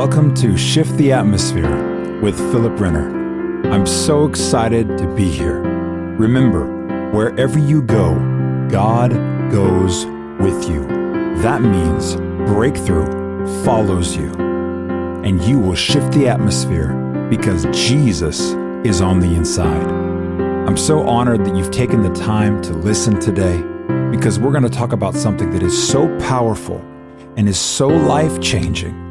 Welcome to Shift the Atmosphere with Philip Renner. I'm so excited to be here. Remember, wherever you go, God goes with you. That means breakthrough follows you, and you will shift the atmosphere because Jesus is on the inside. I'm so honored that you've taken the time to listen today because we're going to talk about something that is so powerful and is so life changing.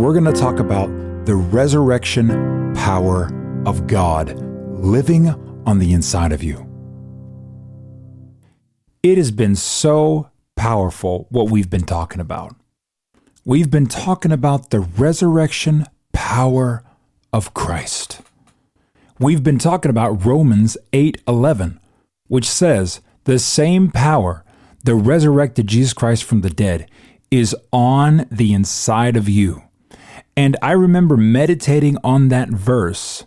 We're going to talk about the resurrection power of God living on the inside of you. It has been so powerful what we've been talking about. We've been talking about the resurrection power of Christ. We've been talking about Romans 8:11, which says, "The same power that resurrected Jesus Christ from the dead is on the inside of you." And I remember meditating on that verse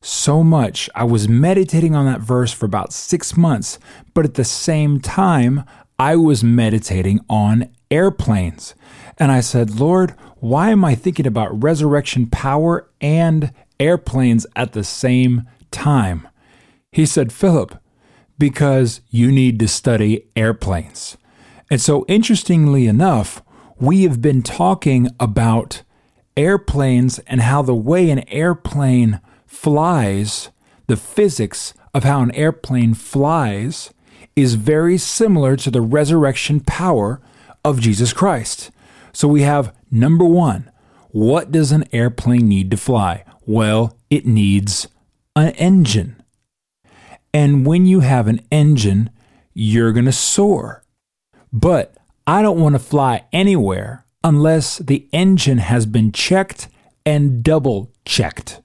so much. I was meditating on that verse for about 6 months, but at the same time, I was meditating on airplanes. And I said, Lord, why am I thinking about resurrection power and airplanes at the same time? He said, Philip, because you need to study airplanes. And so, interestingly enough, we have been talking about airplanes and how the way an airplane flies, the physics of how an airplane flies, is very similar to the resurrection power of Jesus Christ. So we have number one, what does an airplane need to fly? Well, it needs an engine. And when you have an engine, you're going to soar. But I don't want to fly anywhere unless the engine has been checked and double checked.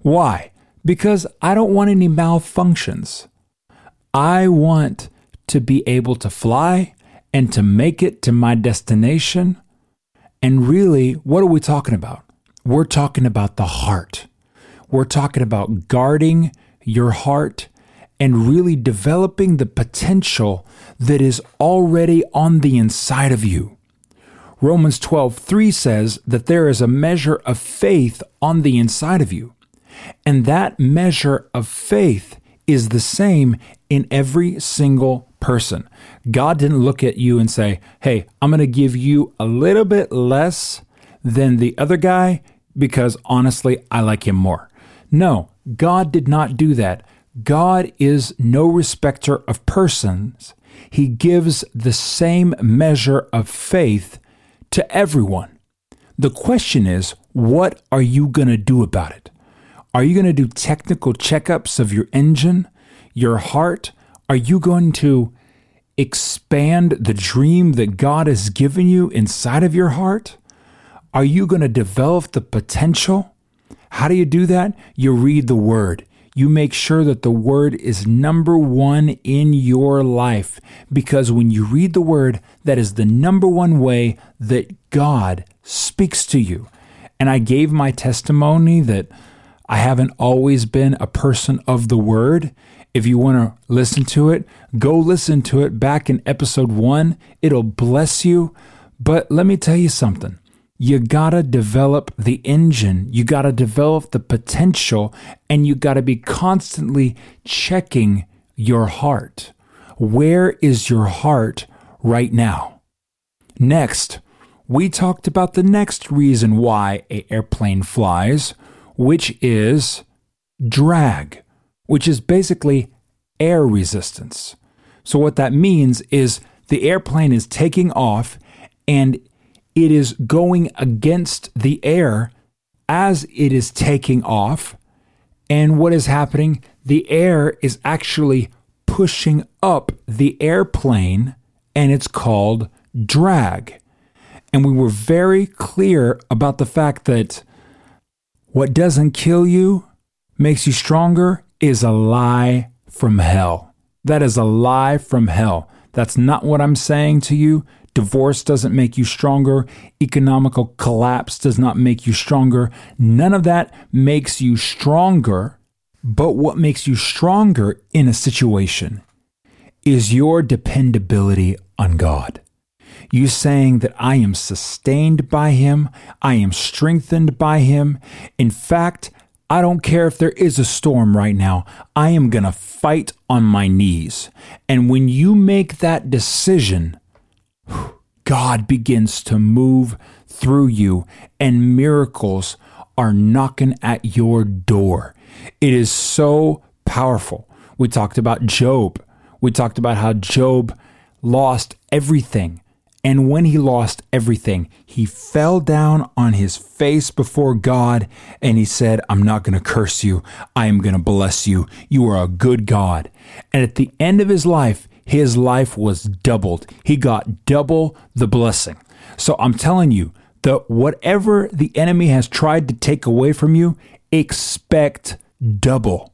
Why? Because I don't want any malfunctions. I want to be able to fly and to make it to my destination. And really, what are we talking about? We're talking about the heart. We're talking about guarding your heart and really developing the potential that is already on the inside of you. Romans 12:3 says that there is a measure of faith on the inside of you. And that measure of faith is the same in every single person. God didn't look at you and say, Hey, I'm going to give you a little bit less than the other guy because honestly, I like him more. No, God did not do that. God is no respecter of persons. He gives the same measure of faith to everyone. The question is, what are you going to do about it? Are you going to do technical checkups of your engine, your heart? Are you going to expand the dream that God has given you inside of your heart? Are you going to develop the potential? How do you do that? You read the Word. You make sure that the Word is number one in your life because when you read the Word, that is the number one way that God speaks to you. And I gave my testimony that I haven't always been a person of the word. If you want to listen to it, go listen to it back in episode one. It'll bless you. But let me tell you something. You gotta develop the engine. You gotta develop the potential and you gotta be constantly checking your heart. Where is your heart right now? Next, we talked about the next reason why a airplane flies, which is drag, which is basically air resistance. So, what that means is the airplane is taking off and it is going against the air as it is taking off. And what is happening? The air is actually pushing up the airplane, and it's called drag. And we were very clear about the fact that what doesn't kill you makes you stronger is a lie from hell. That is a lie from hell. That's not what I'm saying to you. Divorce doesn't make you stronger. Economical collapse does not make you stronger. None of that makes you stronger. But what makes you stronger in a situation is your dependability on God. You saying that I am sustained by him, I am strengthened by him. In fact, I don't care if there is a storm right now. I am going to fight on my knees. And when you make that decision, God begins to move through you and miracles are knocking at your door. It is so powerful. We talked about Job. We talked about how Job lost everything and when he lost everything, he fell down on his face before God and he said, I'm not going to curse you. I am going to bless you. You are a good God. And at the end of his life, his life was doubled. He got double the blessing. So I'm telling you that whatever the enemy has tried to take away from you, expect double.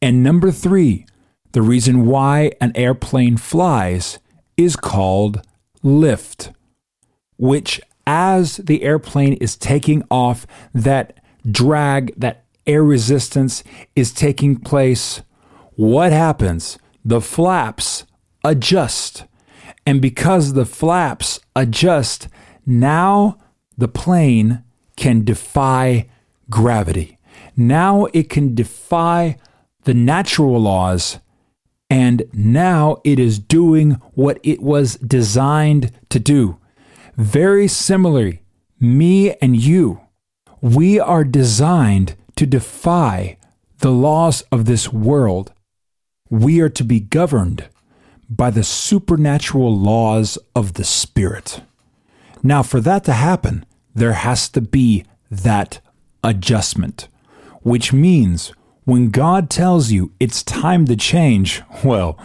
And number three, the reason why an airplane flies is called lift, which as the airplane is taking off, that drag, that air resistance is taking place. What happens? The flaps adjust. And because the flaps adjust, now the plane can defy gravity. Now it can defy the natural laws and now it is doing what it was designed to do. Very similarly, me and you, we are designed to defy the laws of this world. We are to be governed by the supernatural laws of the Spirit. Now, for that to happen, there has to be that adjustment, which means when God tells you it's time to change, well,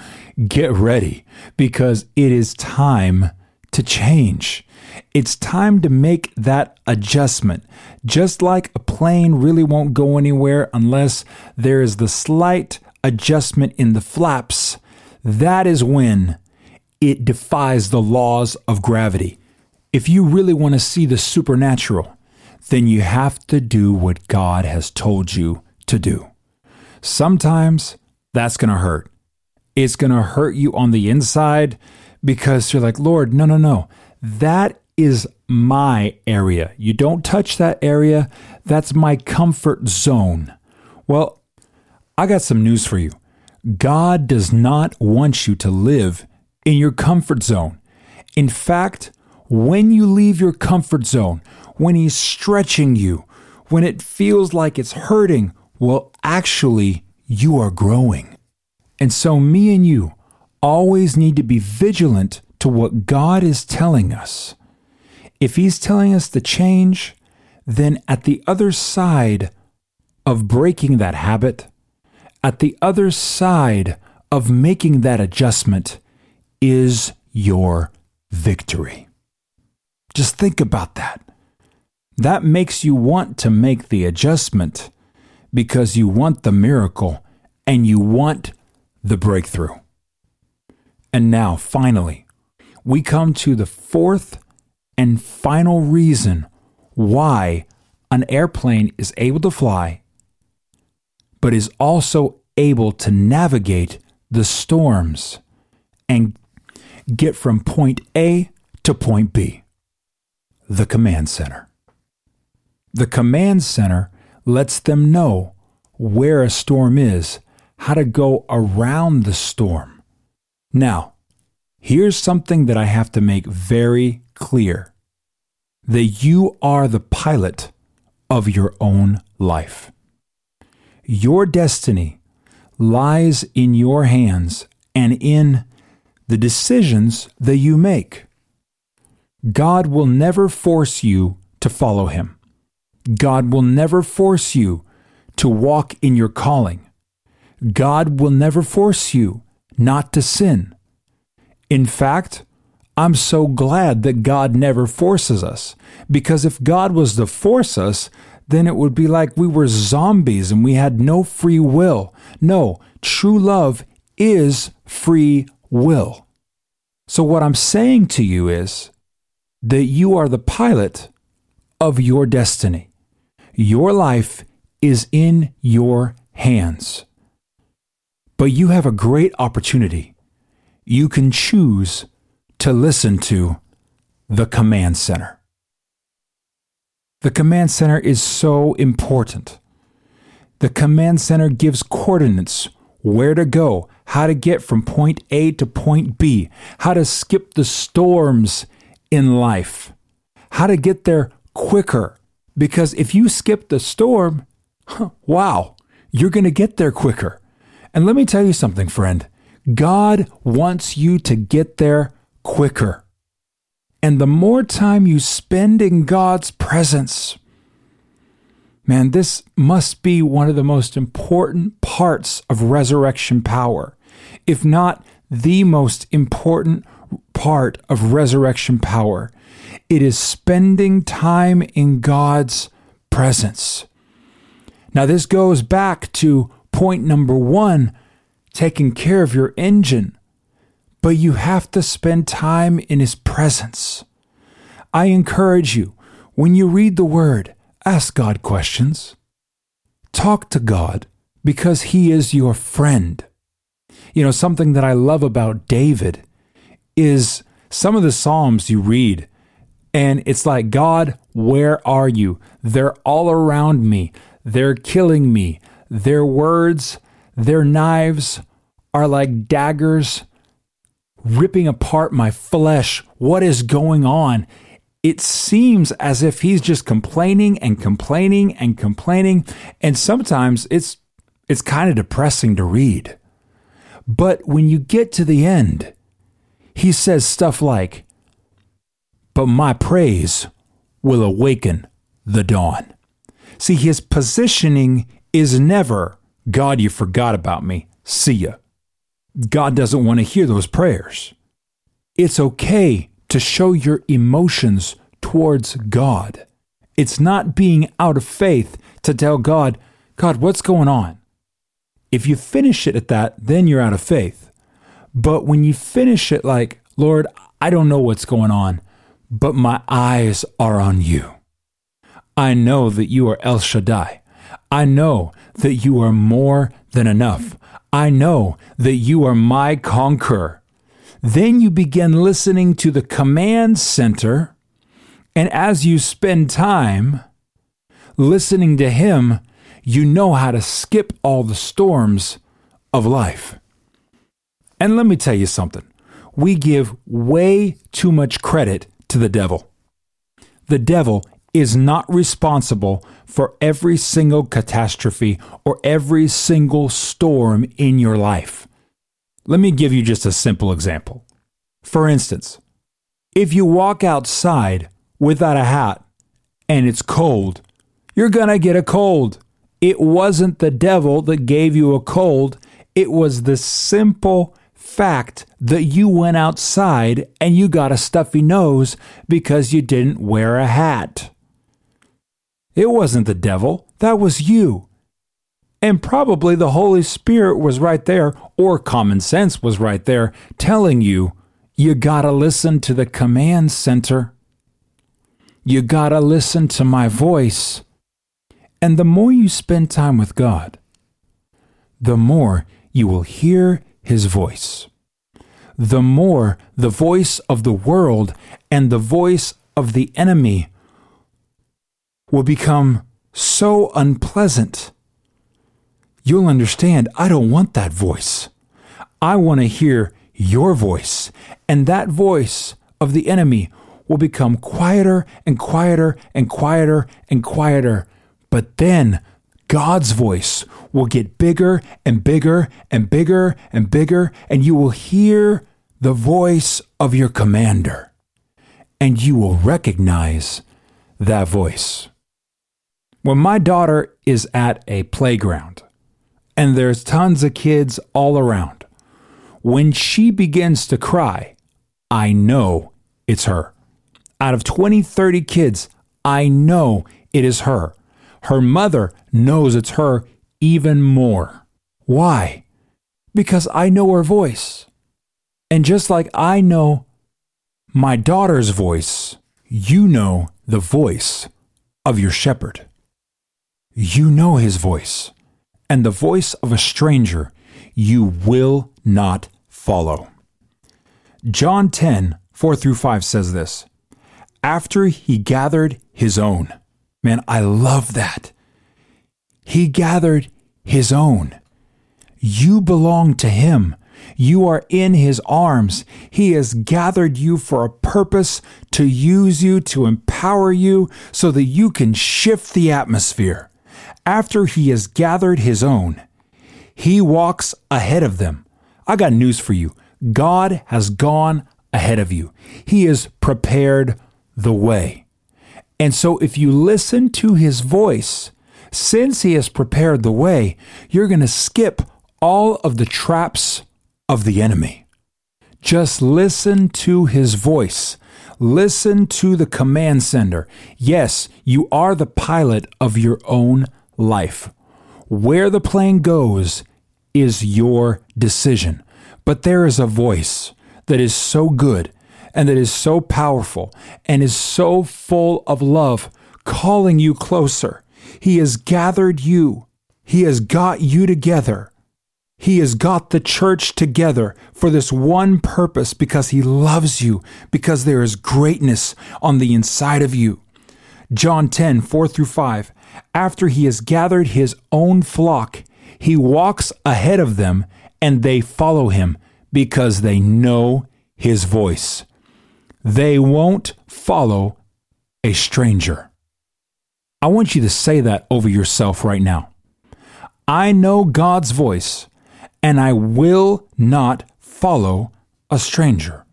get ready because it is time to change. It's time to make that adjustment. Just like a plane really won't go anywhere unless there is the slight adjustment in the flaps, that is when it defies the laws of gravity. If you really want to see the supernatural, then you have to do what God has told you to do. Sometimes that's going to hurt. It's going to hurt you on the inside because you're like, Lord, no, no, no. That is my area. You don't touch that area. That's my comfort zone. Well, I got some news for you. God does not want you to live in your comfort zone. In fact, when you leave your comfort zone, when He's stretching you, when it feels like it's hurting, well, actually, you are growing. And so, me and you always need to be vigilant to what God is telling us. If He's telling us to change, then at the other side of breaking that habit, at the other side of making that adjustment, is your victory. Just think about that. That makes you want to make the adjustment because you want the miracle and you want the breakthrough. And now, finally, we come to the fourth and final reason why an airplane is able to fly, but is also able to navigate the storms and get from point A to point B the command center. The command center lets them know where a storm is, how to go around the storm. Now, here's something that I have to make very clear that you are the pilot of your own life. Your destiny lies in your hands and in the decisions that you make. God will never force you to follow Him. God will never force you to walk in your calling. God will never force you not to sin. In fact, I'm so glad that God never forces us, because if God was to force us, then it would be like we were zombies and we had no free will. No, true love is free will. So, what I'm saying to you is that you are the pilot of your destiny. Your life is in your hands. But you have a great opportunity. You can choose to listen to the command center. The command center is so important. The command center gives coordinates where to go, how to get from point A to point B, how to skip the storms in life, how to get there quicker. Because if you skip the storm, wow, you're going to get there quicker. And let me tell you something, friend. God wants you to get there quicker. And the more time you spend in God's presence, man, this must be one of the most important parts of resurrection power, if not the most important part of resurrection power. It is spending time in God's presence. Now, this goes back to point number one taking care of your engine, but you have to spend time in His presence. I encourage you, when you read the Word, ask God questions. Talk to God because He is your friend. You know, something that I love about David is some of the Psalms you read, and it's like, God, where are you? They're all around me. They're killing me. Their words, their knives are like daggers ripping apart my flesh. What is going on? It seems as if he's just complaining and complaining and complaining, and sometimes it's it's kind of depressing to read. But when you get to the end, he says stuff like, But my praise will awaken the dawn. See, his positioning is never, God, you forgot about me. See ya. God doesn't want to hear those prayers. It's okay to show your emotions towards God. It's not being out of faith to tell God, God, what's going on? If you finish it at that, then you're out of faith. But when you finish it like, Lord, I don't know what's going on, but my eyes are on you. I know that you are El Shaddai. I know that you are more than enough. I know that you are my conqueror. Then you begin listening to the command center. And as you spend time listening to him, you know how to skip all the storms of life. And let me tell you something we give way too much credit to the devil. The devil is not responsible for every single catastrophe or every single storm in your life. Let me give you just a simple example. For instance, if you walk outside without a hat and it's cold, you're going to get a cold. It wasn't the devil that gave you a cold, it was the simple fact that you went outside and you got a stuffy nose because you didn't wear a hat. It wasn't the devil, that was you. And probably the Holy Spirit was right there, or common sense was right there, telling you, you gotta listen to the command center. You gotta listen to my voice. And the more you spend time with God, the more you will hear his voice. The more the voice of the world and the voice of the enemy will become so unpleasant, you'll understand I don't want that voice. I want to hear your voice. And that voice of the enemy will become quieter and quieter and quieter and quieter. But then God's voice will get bigger and bigger and bigger and bigger, and you will hear the voice of your commander, and you will recognize that voice. When my daughter is at a playground and there's tons of kids all around, when she begins to cry, I know it's her. Out of 20, 30 kids, I know it is her. Her mother knows it's her even more. Why? Because I know her voice. And just like I know my daughter's voice, you know the voice of your shepherd you know his voice, and the voice of a stranger you will not follow. John 10, 4 through 5 says this after he gathered his own. Man, I love that. He gathered his own. You belong to him. You are in his arms. He has gathered you for a purpose to use you, to empower you, so that you can shift the atmosphere. After he has gathered his own, he walks ahead of them. I got news for you. God has gone ahead of you. He has prepared the way. And so if you listen to his voice, since he has prepared the way, you're going to skip all of the traps of the enemy. Just listen to his voice. Listen to the command center. Yes, you are the pilot of your own life. Where the plane goes is your decision. But there is a voice that is so good and that is so powerful and is so full of love, calling you closer. He has gathered you, He has got you together. He has got the church together for this one purpose because He loves you, because there is greatness on the inside of you. John 10, 4 through 5. After He has gathered His own flock, He walks ahead of them and they follow Him because they know His voice. They won't follow a stranger. I want you to say that over yourself right now. I know God's voice, and I will not follow a stranger.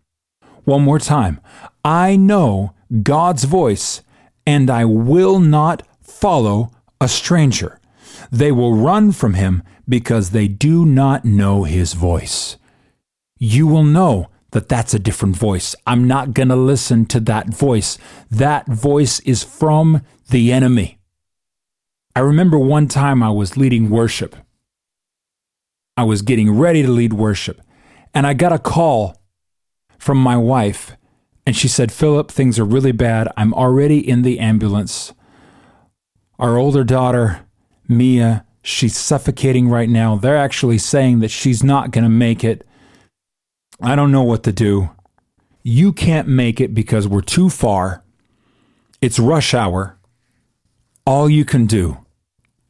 One more time. I know God's voice, and I will not follow a stranger. They will run from him because they do not know his voice. You will know that that's a different voice. I'm not going to listen to that voice. That voice is from the enemy. I remember one time I was leading worship. I was getting ready to lead worship, and I got a call from my wife, and she said, Philip, things are really bad. I'm already in the ambulance. Our older daughter, Mia, she's suffocating right now. They're actually saying that she's not going to make it. I don't know what to do. You can't make it because we're too far. It's rush hour. All you can do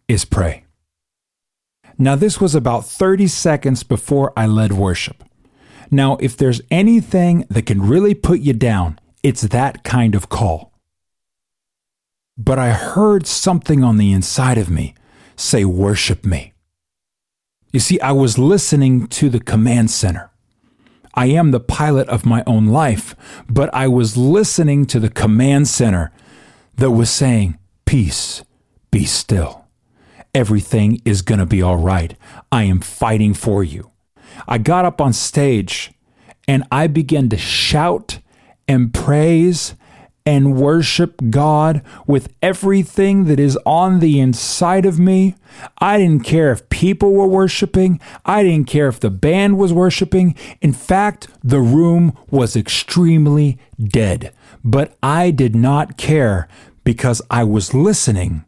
is pray. Now, this was about 30 seconds before I led worship. Now, if there's anything that can really put you down, it's that kind of call. But I heard something on the inside of me say, Worship me. You see, I was listening to the command center. I am the pilot of my own life, but I was listening to the command center that was saying, Peace, be still. Everything is going to be all right. I am fighting for you. I got up on stage and I began to shout and praise and worship God with everything that is on the inside of me. I didn't care if people were worshiping. I didn't care if the band was worshiping. In fact, the room was extremely dead. But I did not care because I was listening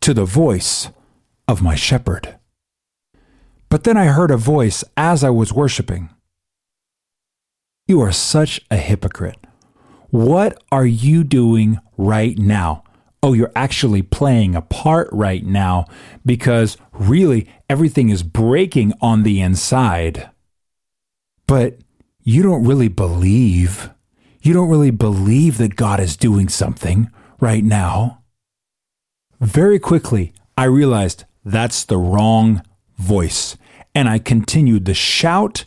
to the voice of my shepherd. But then I heard a voice as I was worshiping. You are such a hypocrite. What are you doing right now? Oh, you're actually playing a part right now because really everything is breaking on the inside. But you don't really believe. You don't really believe that God is doing something right now. Very quickly, I realized that's the wrong voice. And I continued to shout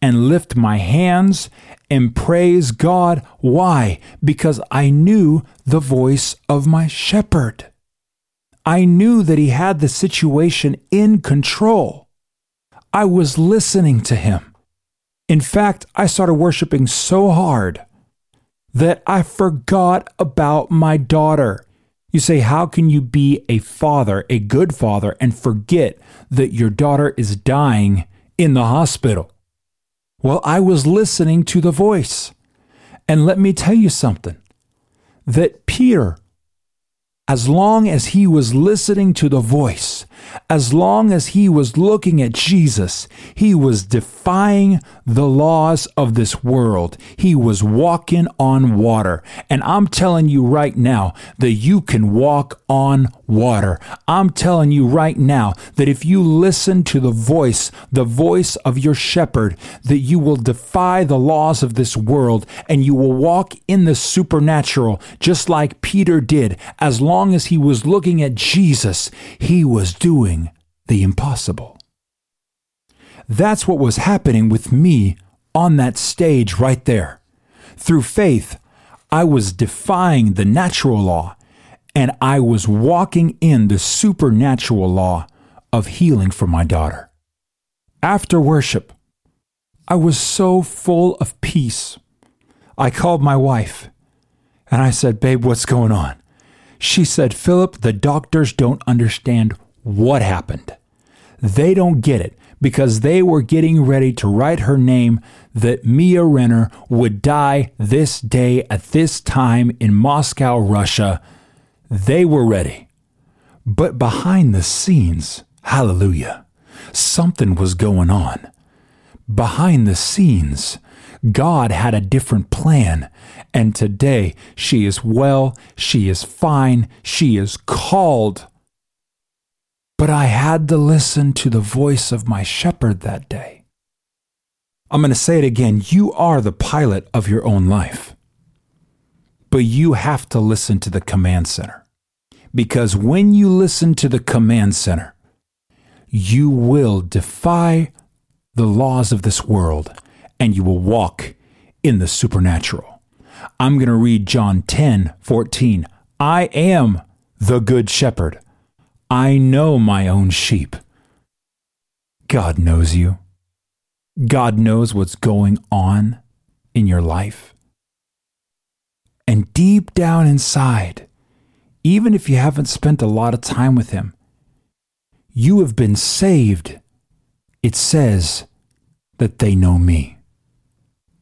and lift my hands and praise God. Why? Because I knew the voice of my shepherd. I knew that he had the situation in control. I was listening to him. In fact, I started worshiping so hard that I forgot about my daughter. You say, How can you be a father, a good father, and forget that your daughter is dying in the hospital? Well, I was listening to the voice. And let me tell you something that Peter as long as he was listening to the voice, as long as he was looking at Jesus, he was defying the laws of this world. He was walking on water. And I'm telling you right now that you can walk on water. I'm telling you right now that if you listen to the voice, the voice of your shepherd, that you will defy the laws of this world and you will walk in the supernatural, just like Peter did. As long as he was looking at Jesus, he was doing the impossible. That's what was happening with me on that stage right there. Through faith, I was defying the natural law and I was walking in the supernatural law of healing for my daughter. After worship, I was so full of peace. I called my wife and I said, Babe, what's going on? She said, Philip, the doctors don't understand what happened. They don't get it because they were getting ready to write her name that Mia Renner would die this day at this time in Moscow, Russia. They were ready. But behind the scenes, hallelujah, something was going on. Behind the scenes, God had a different plan. And today she is well, she is fine, she is called but I had to listen to the voice of my shepherd that day. I'm going to say it again. You are the pilot of your own life. But you have to listen to the command center. Because when you listen to the command center, you will defy the laws of this world and you will walk in the supernatural. I'm going to read John 10 14. I am the good shepherd. I know my own sheep. God knows you. God knows what's going on in your life. And deep down inside, even if you haven't spent a lot of time with Him, you have been saved. It says that they know me.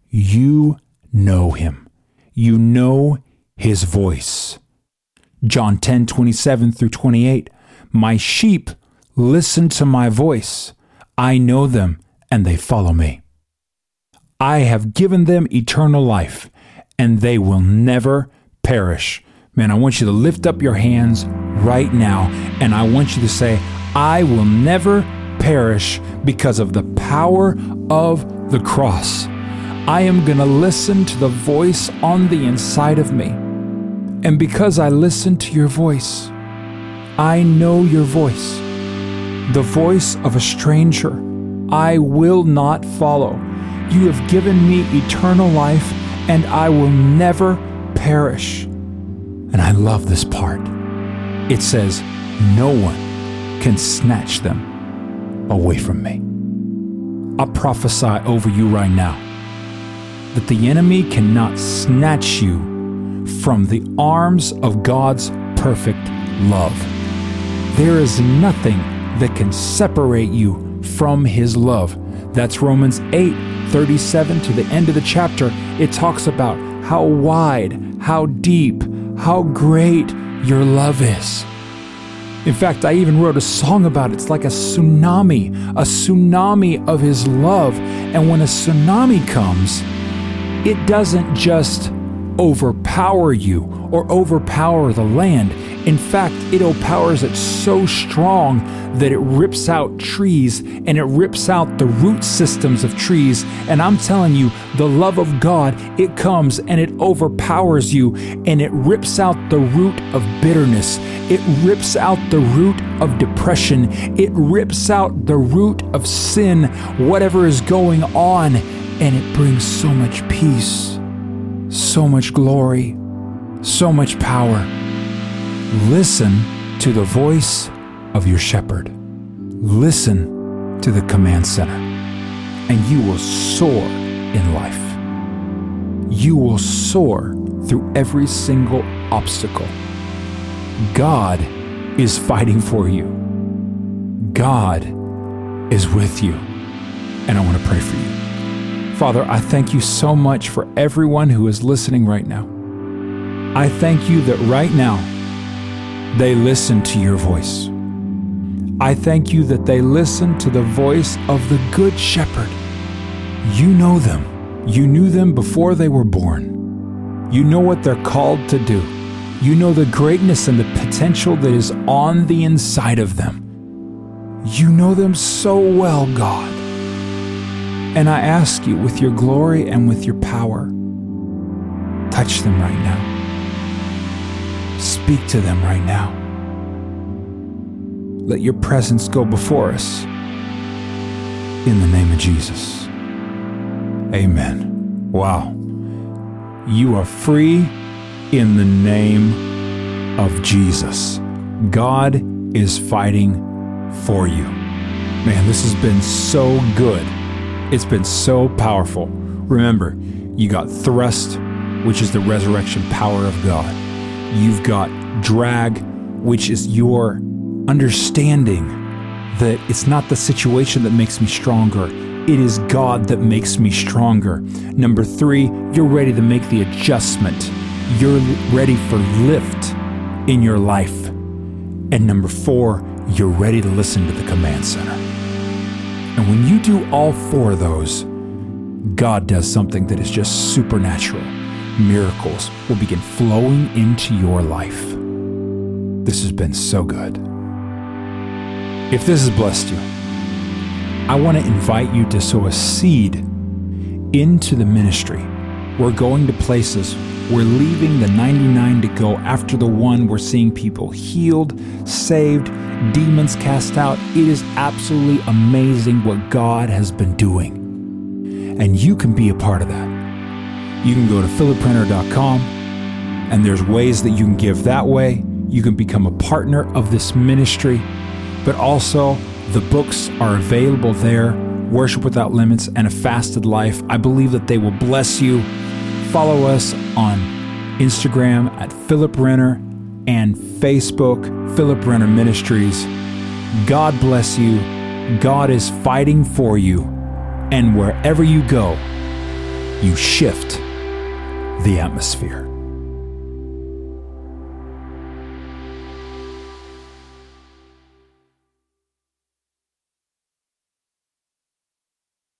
You know Him. You know His voice. John 10 27 through 28. My sheep listen to my voice. I know them, and they follow me. I have given them eternal life, and they will never perish. Man, I want you to lift up your hands right now, and I want you to say, I will never perish because of the power of the cross. I am going to listen to the voice on the inside of me. And because I listen to your voice, I know your voice, the voice of a stranger. I will not follow. You have given me eternal life, and I will never perish. And I love this part. It says, No one can snatch them away from me. I prophesy over you right now that the enemy cannot snatch you from the arms of God's perfect love. There is nothing that can separate you from his love. That's Romans 8 37 to the end of the chapter. It talks about how wide, how deep, how great your love is. In fact, I even wrote a song about it. It's like a tsunami, a tsunami of his love. And when a tsunami comes, it doesn't just overpower you or overpower the land. In fact, it overpowers it so strong that it rips out trees and it rips out the root systems of trees. And I'm telling you, the love of God, it comes and it overpowers you and it rips out the root of bitterness. It rips out the root of depression. It rips out the root of sin, whatever is going on, and it brings so much peace, so much glory, so much power. Listen to the voice of your shepherd. Listen to the command center, and you will soar in life. You will soar through every single obstacle. God is fighting for you. God is with you. And I want to pray for you. Father, I thank you so much for everyone who is listening right now. I thank you that right now, they listen to your voice. I thank you that they listen to the voice of the Good Shepherd. You know them. You knew them before they were born. You know what they're called to do. You know the greatness and the potential that is on the inside of them. You know them so well, God. And I ask you, with your glory and with your power, touch them right now. Speak to them right now. Let your presence go before us. In the name of Jesus. Amen. Wow. You are free in the name of Jesus. God is fighting for you. Man, this has been so good. It's been so powerful. Remember, you got thrust, which is the resurrection power of God. You've got drag, which is your understanding that it's not the situation that makes me stronger. It is God that makes me stronger. Number three, you're ready to make the adjustment. You're ready for lift in your life. And number four, you're ready to listen to the command center. And when you do all four of those, God does something that is just supernatural. Miracles will begin flowing into your life. This has been so good. If this has blessed you, I want to invite you to sow a seed into the ministry. We're going to places. We're leaving the 99 to go after the one. We're seeing people healed, saved, demons cast out. It is absolutely amazing what God has been doing. And you can be a part of that. You can go to philipprenner.com and there's ways that you can give that way. You can become a partner of this ministry, but also the books are available there Worship Without Limits and A Fasted Life. I believe that they will bless you. Follow us on Instagram at Philip Renner and Facebook, Philip Renner Ministries. God bless you. God is fighting for you. And wherever you go, you shift the atmosphere.